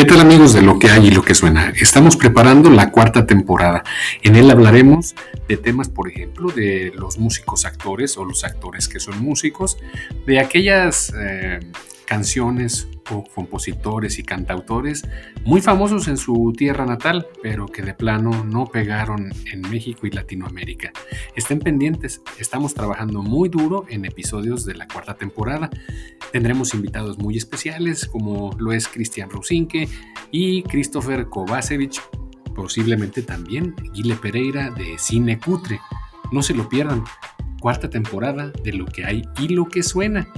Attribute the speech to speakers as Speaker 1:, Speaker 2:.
Speaker 1: ¿Qué tal amigos de lo que hay y lo que suena? Estamos preparando la cuarta temporada. En él hablaremos de temas, por ejemplo, de los músicos actores o los actores que son músicos, de aquellas eh, canciones o compositores y cantautores muy famosos en su tierra natal, pero que de plano no pegaron en México y Latinoamérica. Estén pendientes, estamos trabajando muy duro en episodios de la cuarta temporada. Tendremos invitados muy especiales como lo es Cristian Rusinque y Christopher Kovacevic, posiblemente también Guile Pereira de Cine Cutre. No se lo pierdan, cuarta temporada de lo que hay y lo que suena.